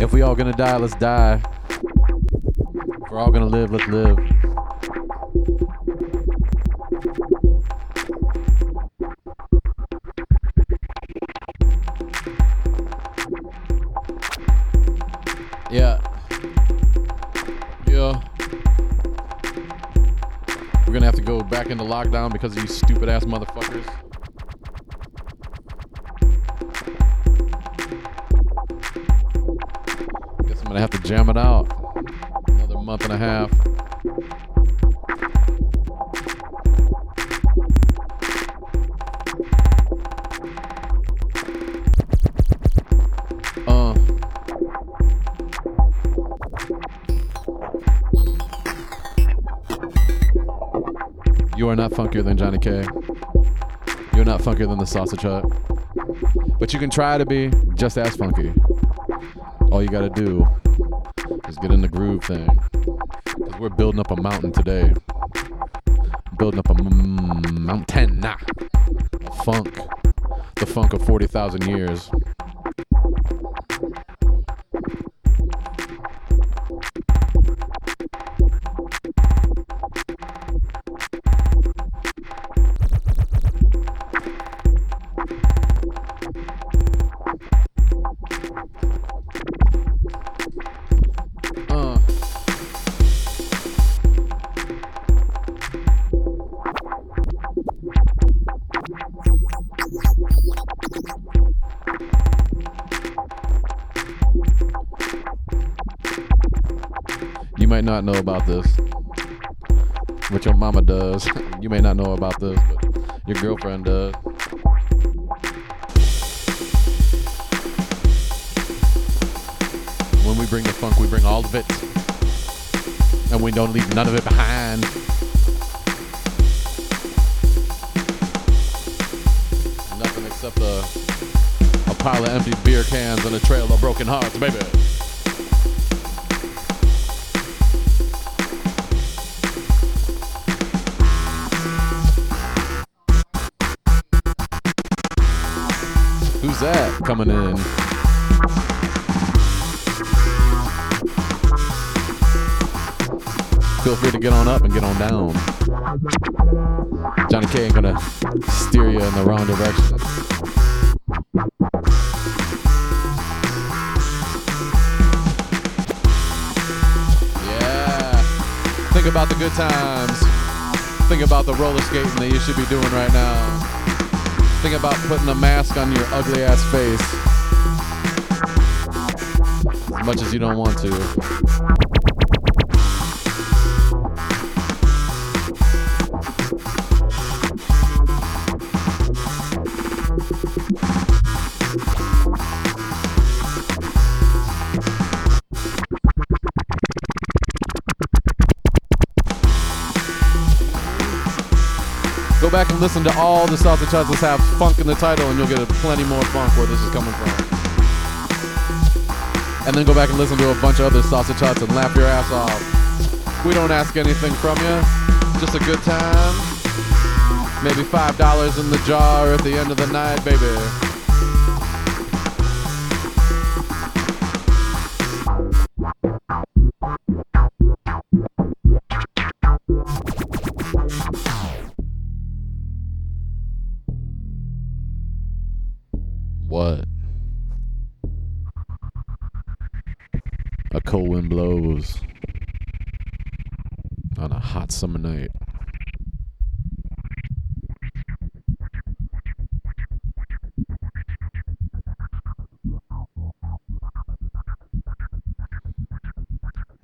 If we all gonna die, let's die. If we're all gonna live, let's live. Yeah. Yeah. We're gonna have to go back into lockdown because of you stupid ass motherfuckers. Gonna have to jam it out. Another month and a half. Uh. You are not funkier than Johnny K. You're not funkier than the Sausage Hut. But you can try to be just as funky. All you gotta do get in the groove thing. Because we're building up a mountain today. Building up a m- mountain. Nah. Funk. The funk of 40,000 years. Might not know about this. What your mama does. You may not know about this, but your girlfriend does. When we bring the funk, we bring all of it. And we don't leave none of it behind. Nothing except a, a pile of empty beer cans and a trail of broken hearts, baby. Who's that coming in? Feel free to get on up and get on down. Johnny K ain't gonna steer you in the wrong direction. Yeah. Think about the good times. Think about the roller skating that you should be doing right now. Think about putting a mask on your ugly ass face. As much as you don't want to. Go back and listen to all the Sausage Huts that have funk in the title, and you'll get plenty more funk where this is coming from. And then go back and listen to a bunch of other Sausage Huts and laugh your ass off. We don't ask anything from you, just a good time. Maybe five dollars in the jar at the end of the night, baby. What? A cold wind blows on a hot summer night.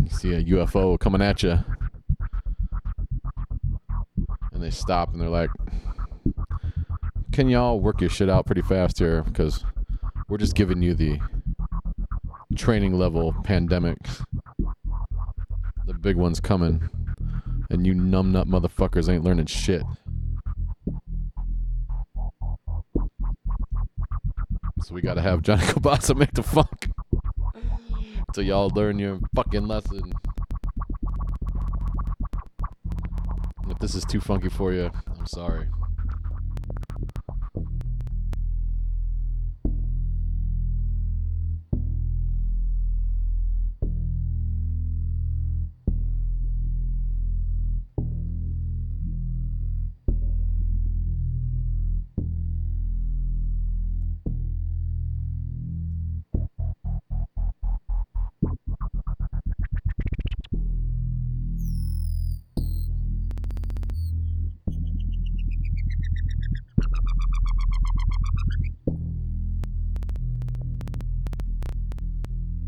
You see a UFO coming at you. And they stop and they're like, can y'all work your shit out pretty fast here? Because we're just giving you the training level pandemic The big one's coming, and you numbnut motherfuckers ain't learning shit. So we gotta have Johnny Kielbasa make the funk. Till y'all learn your fucking lesson. If this is too funky for you, I'm sorry.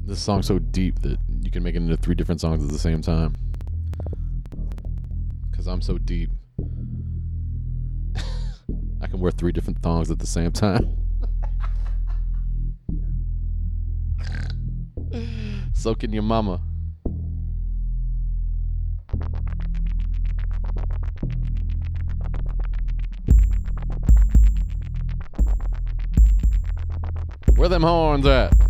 This song's so deep that you can make it into three different songs at the same time. Cause I'm so deep. I can wear three different thongs at the same time. so can your mama. Where them horns at?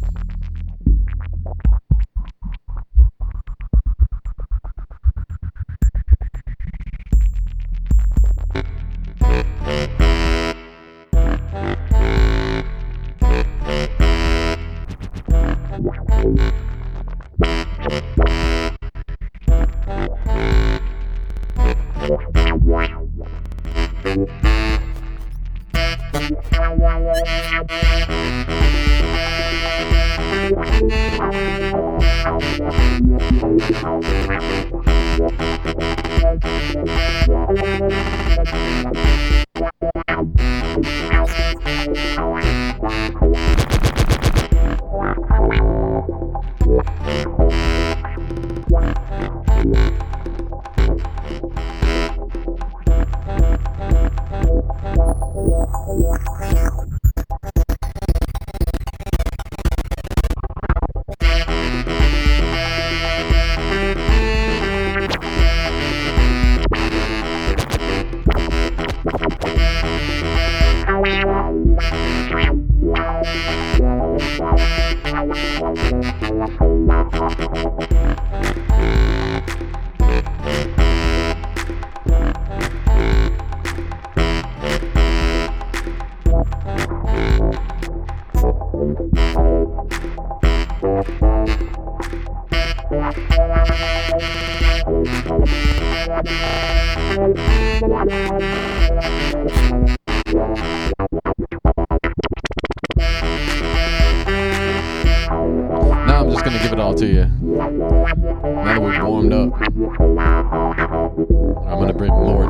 Now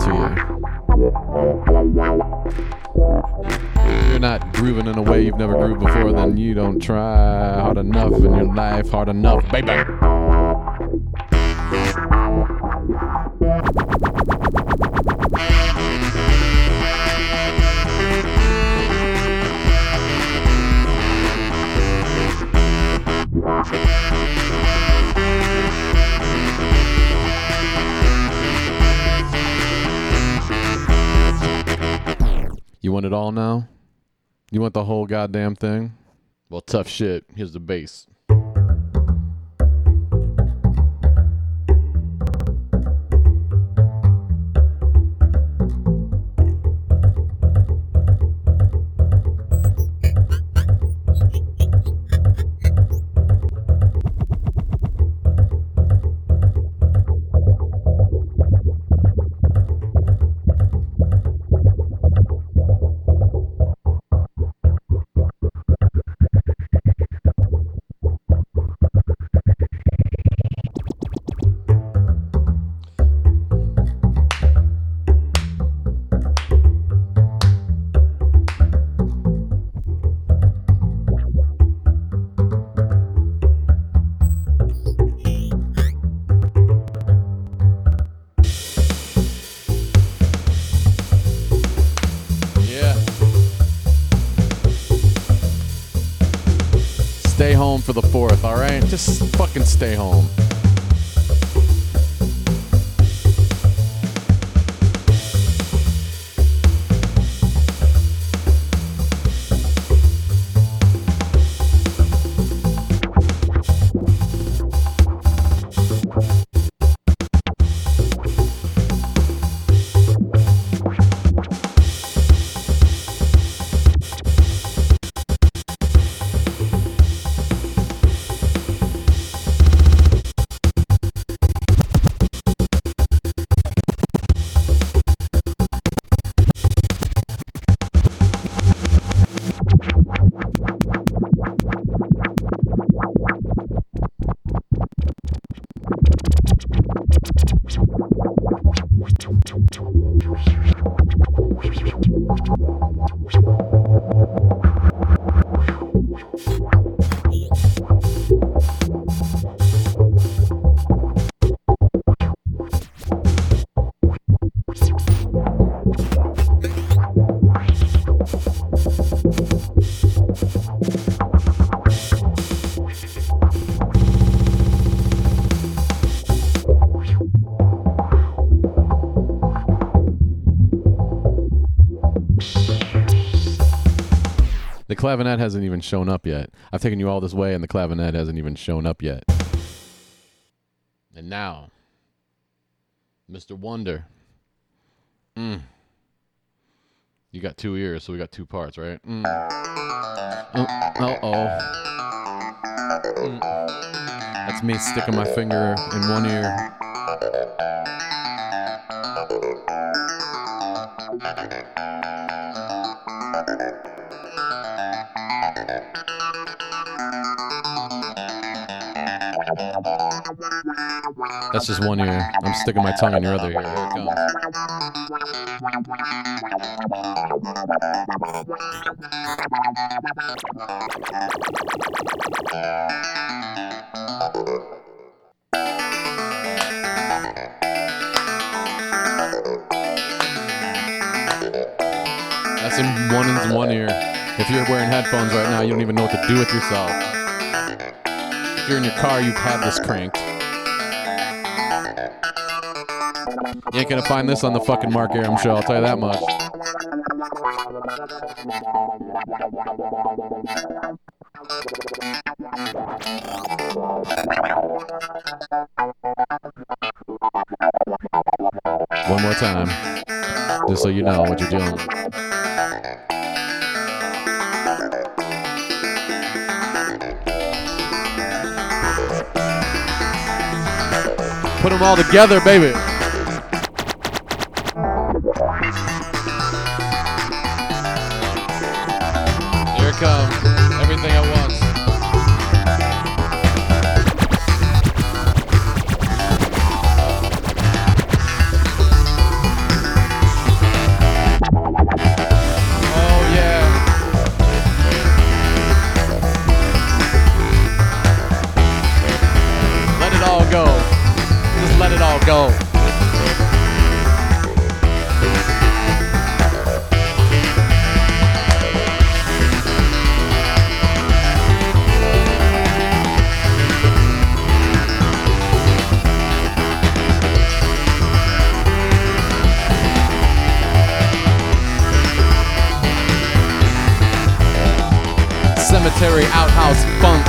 to you. You're not grooving in a way you've never grooved before, then you don't try hard enough in your life, hard enough, baby. It all now? You want the whole goddamn thing? Well, tough shit. Here's the bass. Stay home for the fourth, all right? Just fucking stay home. Clavinet hasn't even shown up yet. I've taken you all this way, and the clavinet hasn't even shown up yet. And now, Mr. Wonder. Mm. You got two ears, so we got two parts, right? Mm. Uh oh. Mm. That's me sticking my finger in one ear. That's just one ear. I'm sticking my tongue in your other ear. Here it comes. That's in one in one ear. If you're wearing headphones right now, you don't even know what to do with yourself. If you're in your car, you've had this cranked. You ain't gonna find this on the fucking Mark Aram show, I'll tell you that much. One more time, just so you know what you're dealing Put them all together, baby. Cemetery outhouse funk.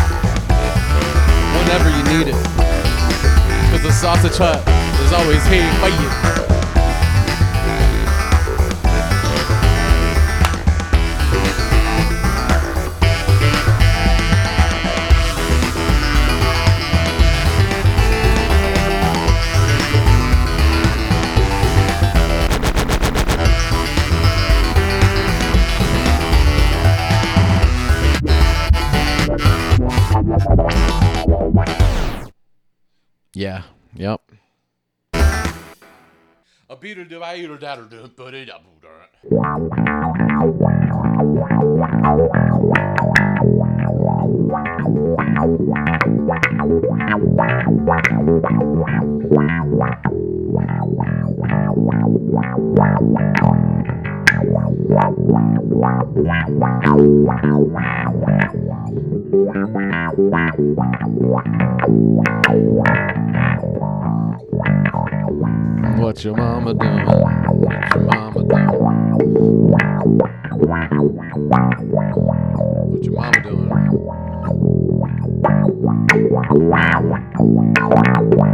Whenever you need it. Cause the sausage hut is always here for you. Beater do I eat that or do put it up. What's your mama doing? What's your mama doing? What's your mama doing? Wow, wow, wow, wow, wow.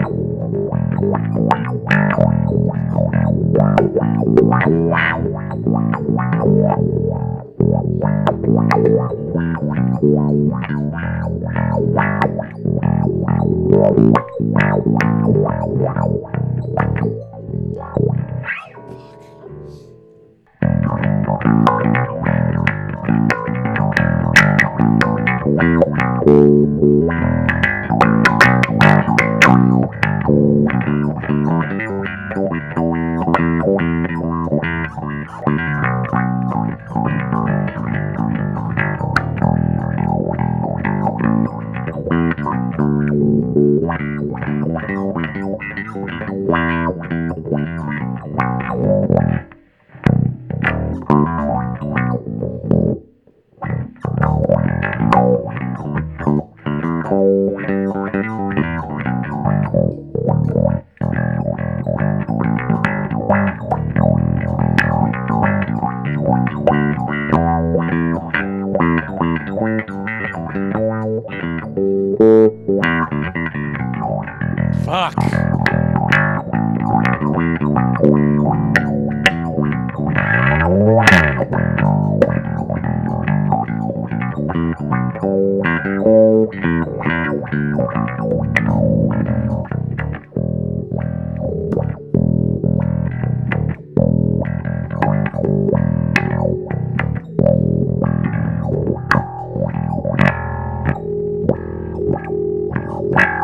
Wow.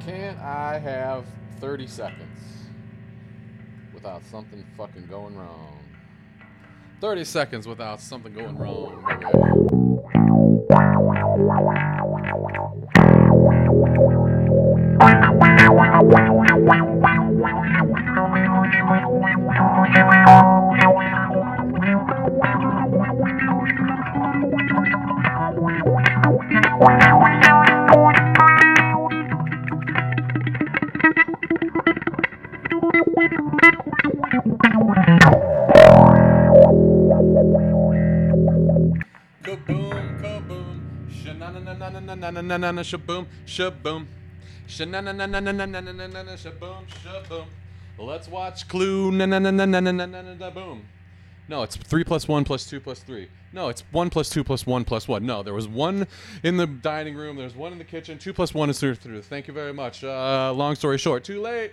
Can't I have 30 seconds without something fucking going wrong? 30 seconds without something going wrong, wow wow wow wow na na na na shaboom shaboom shanana na na na na na na na na na shaboom shaboom. Let's watch Clue na na na na na na na na na boom. No, it's three plus one plus two plus three. No, it's one plus two plus one plus one. No, there was one in the dining room. There's one in the kitchen. Two plus one is through. through. Thank you very much. Uh, long story short, too late.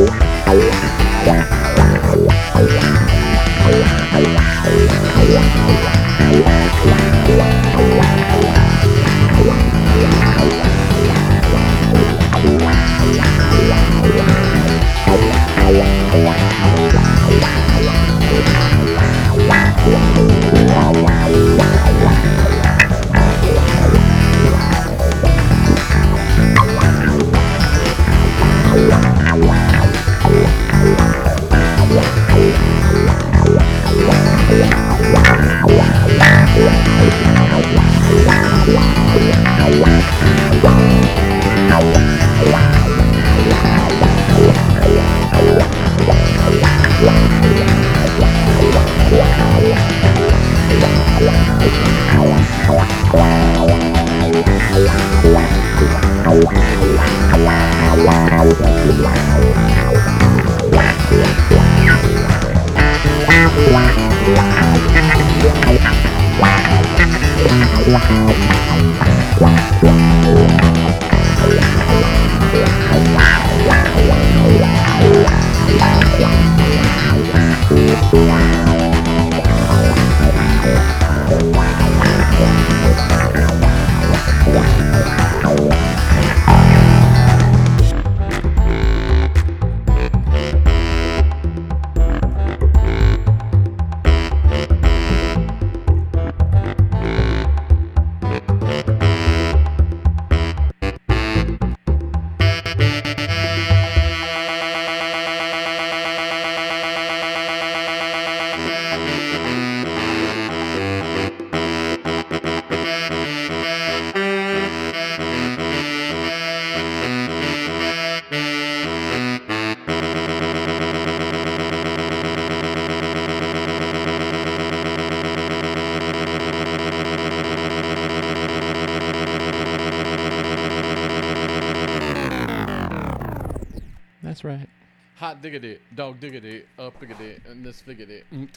Hot diggity, dog diggity, up diggity, and this figgity. Mm.